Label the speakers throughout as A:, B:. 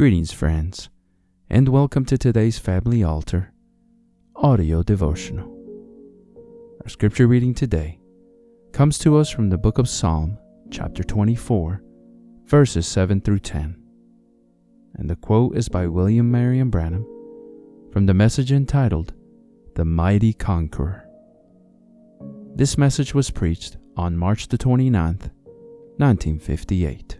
A: Greetings, friends, and welcome to today's Family Altar audio devotional. Our scripture reading today comes to us from the book of Psalm, chapter 24, verses 7 through 10. And the quote is by William Marion Branham from the message entitled The Mighty Conqueror. This message was preached on March the 29th, 1958.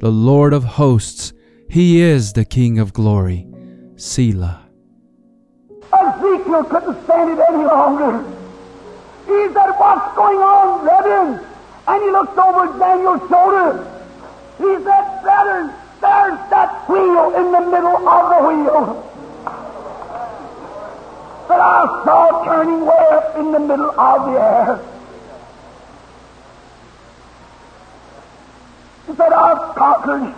A: The Lord of hosts. He is the King of glory. Selah.
B: Ezekiel couldn't stand it any longer. He said, What's going on, brethren? And he looked over Daniel's shoulder. He said, Brethren, there's that wheel in the middle of the wheel that I saw turning way up in the middle of the air. He said, I've conquered.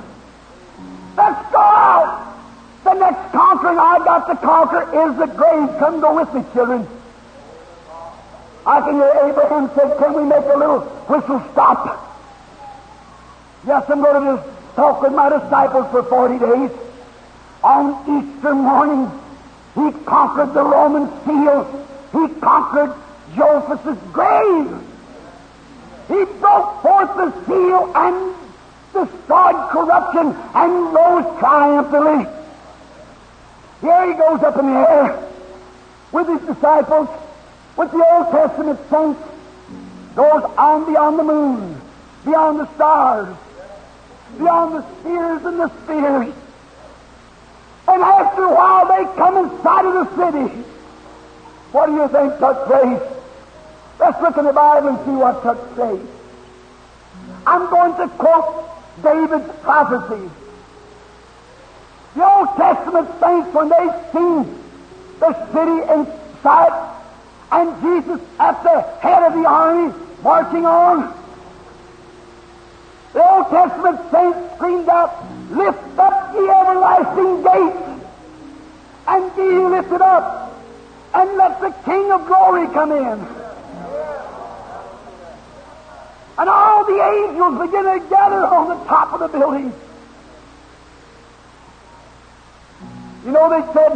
B: Let's go out. The next conquering I've got to conquer is the grave. Come go with me, children. I can hear Abraham say, Can we make a little whistle stop? Yes, I'm going to just talk with my disciples for 40 days. On Easter morning, he conquered the Roman seal. He conquered Joseph's grave. He broke forth the seal and destroyed corruption and rose triumphantly. Here he goes up in the air with his disciples, with the Old Testament saints, goes on beyond the moon, beyond the stars, beyond the spheres and the spheres. And after a while they come inside of the city. What do you think took place? Let's look in the Bible and see what took place. I'm going to quote David's prophecy. The Old Testament saints, when they seen the city in sight and Jesus at the head of the army marching on, the Old Testament saints screamed out, Lift up ye everlasting gates, and be lifted up, and let the King of glory come in. And all the angels begin to gather on the top of the building. You know, they said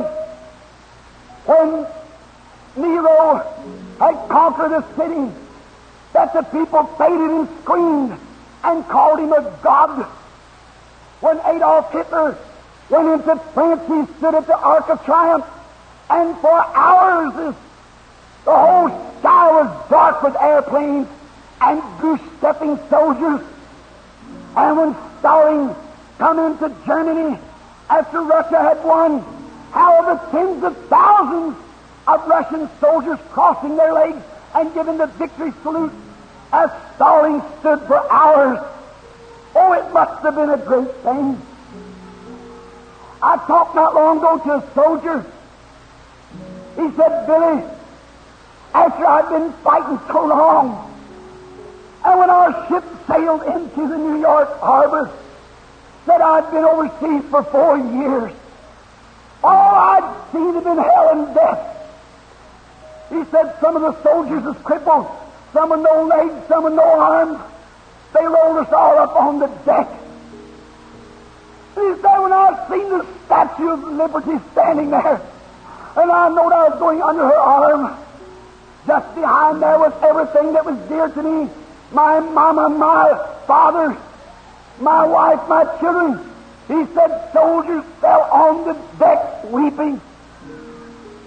B: when Nero had conquered the city that the people faded and screamed and called him a god. When Adolf Hitler went into France, he stood at the Arc of Triumph, and for hours the whole sky was dark with airplanes and goose-stepping soldiers. And when Stalin come into Germany after Russia had won, however, tens of thousands of Russian soldiers crossing their legs and giving the victory salute as Stalin stood for hours. Oh, it must have been a great thing. I talked not long ago to a soldier. He said, Billy, after I've been fighting so long, and when our ship sailed into the New York harbor, said I'd been overseas for four years. All I'd seen had been hell and death. He said some of the soldiers was crippled, some with no legs, some with no arms. They rolled us all up on the deck. he said when I seen the Statue of Liberty standing there, and I knowed I was going under her arm, just behind there was everything that was dear to me my mama, my father, my wife, my children. He said soldiers fell on the deck weeping.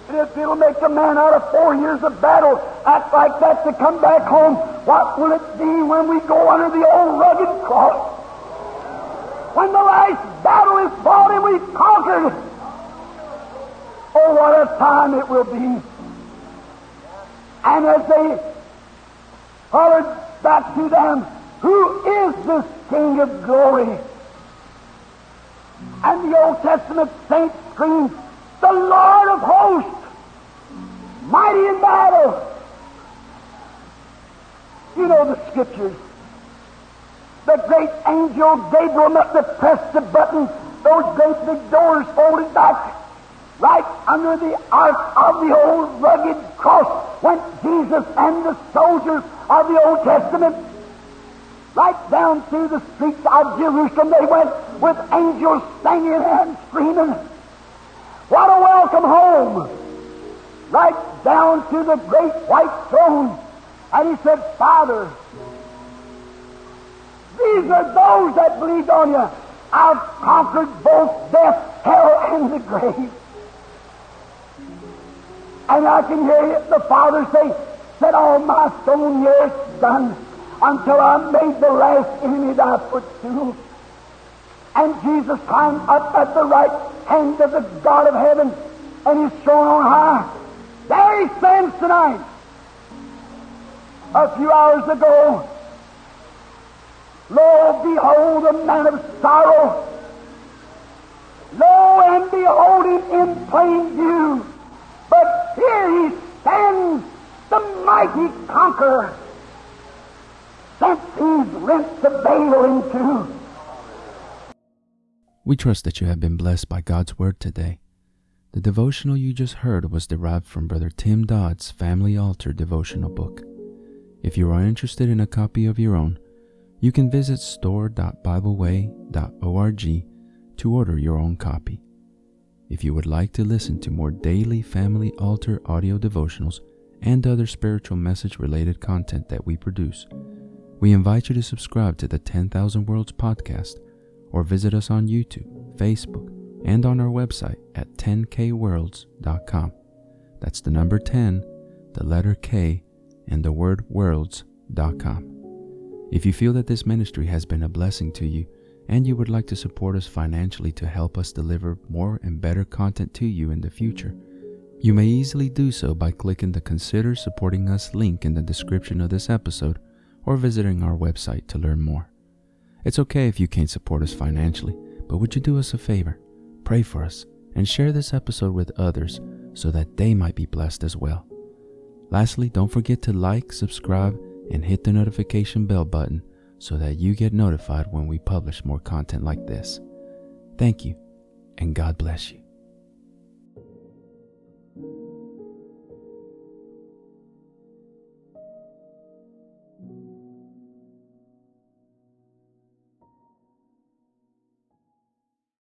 B: And if it'll make a man out of four years of battle act like that to come back home, what will it be when we go under the old rugged cross? When the last battle is fought and we've conquered, oh, what a time it will be. And as they hollered back to them, Who is this King of glory? And the Old Testament saint screams, The Lord of hosts, mighty in battle. You know the scriptures. The great angel Gabriel must have pressed the button, those great big doors folded back. Right under the ark of the old rugged cross went Jesus and the soldiers of the Old Testament. Right down through the streets of Jerusalem they went with angels singing and screaming. What a welcome home! Right down to the great white throne. And he said, Father, these are those that believed on you. I've conquered both death, hell, and the grave. And I can hear the Father say, Set all my stone years done until I made the last enemy thy footstool. And Jesus climbed up at the right hand of the God of heaven, and he's thrown on high. There he stands tonight. A few hours ago, Lo, behold a man of sorrow. Lo, and behold him in plain view. But here he stands, the mighty conqueror, since he's rent the veil in two.
A: We trust that you have been blessed by God's Word today. The devotional you just heard was derived from Brother Tim Dodd's Family Altar devotional book. If you are interested in a copy of your own, you can visit store.bibleway.org to order your own copy. If you would like to listen to more daily Family Altar audio devotionals and other spiritual message related content that we produce, we invite you to subscribe to the 10,000 Worlds podcast or visit us on YouTube, Facebook, and on our website at 10kworlds.com. That's the number 10, the letter K, and the word worlds.com. If you feel that this ministry has been a blessing to you and you would like to support us financially to help us deliver more and better content to you in the future, you may easily do so by clicking the Consider Supporting Us link in the description of this episode or visiting our website to learn more. It's okay if you can't support us financially, but would you do us a favor? Pray for us and share this episode with others so that they might be blessed as well. Lastly, don't forget to like, subscribe, and hit the notification bell button so that you get notified when we publish more content like this. Thank you, and God bless you.